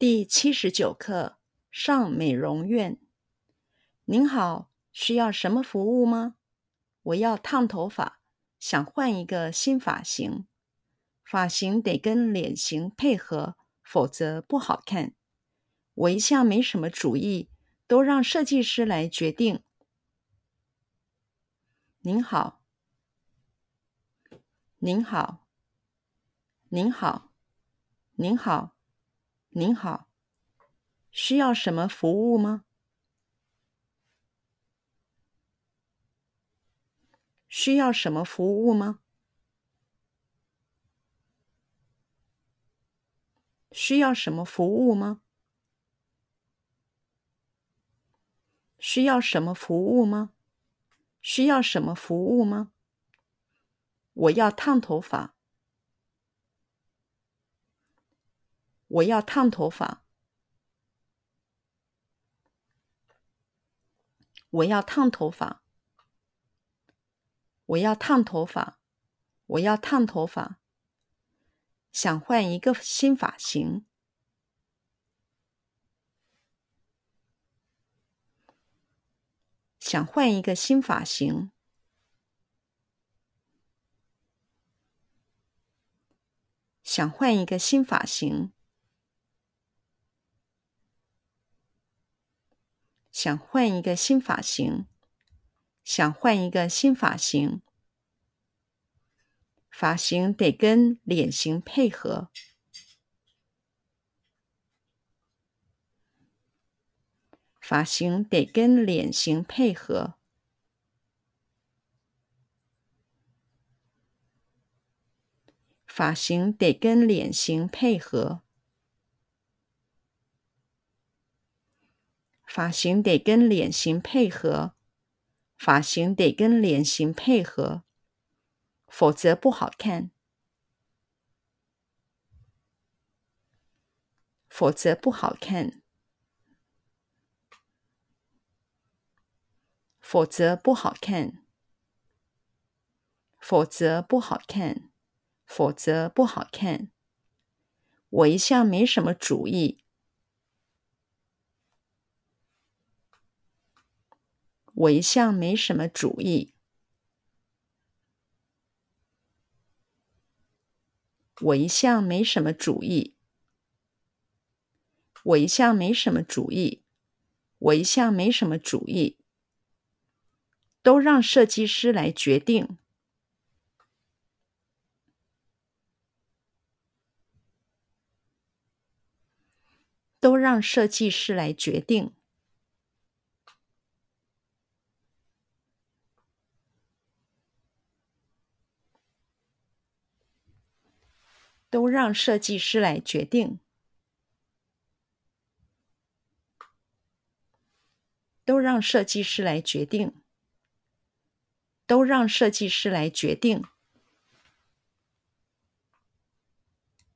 第七十九课上美容院。您好，需要什么服务吗？我要烫头发，想换一个新发型。发型得跟脸型配合，否则不好看。我一向没什么主意，都让设计师来决定。您好，您好，您好，您好。您好，需要什么服务吗？需要什么服务吗？需要什么服务吗？需要什么服务吗？需要什么服务吗？我要烫头发。我要烫头发。我要烫头发。我要烫头发。我要烫头发。想换一个新发型。想换一个新发型。想换一个新发型。想换一个新发型，想换一个新发型，发型得跟脸型配合，发型得跟脸型配合，发型得跟脸型配合。发型得跟脸型配合，发型得跟脸型配合，否则不好看，否则不好看，否则不好看，否则不好看，否则不好看。我一向没什么主意。我一向没什么主意。我一向没什么主意。我一向没什么主意。我一向没什么主意。都让设计师来决定。都让设计师来决定。都让设计师来决定。都让设计师来决定。都让设计师来决定。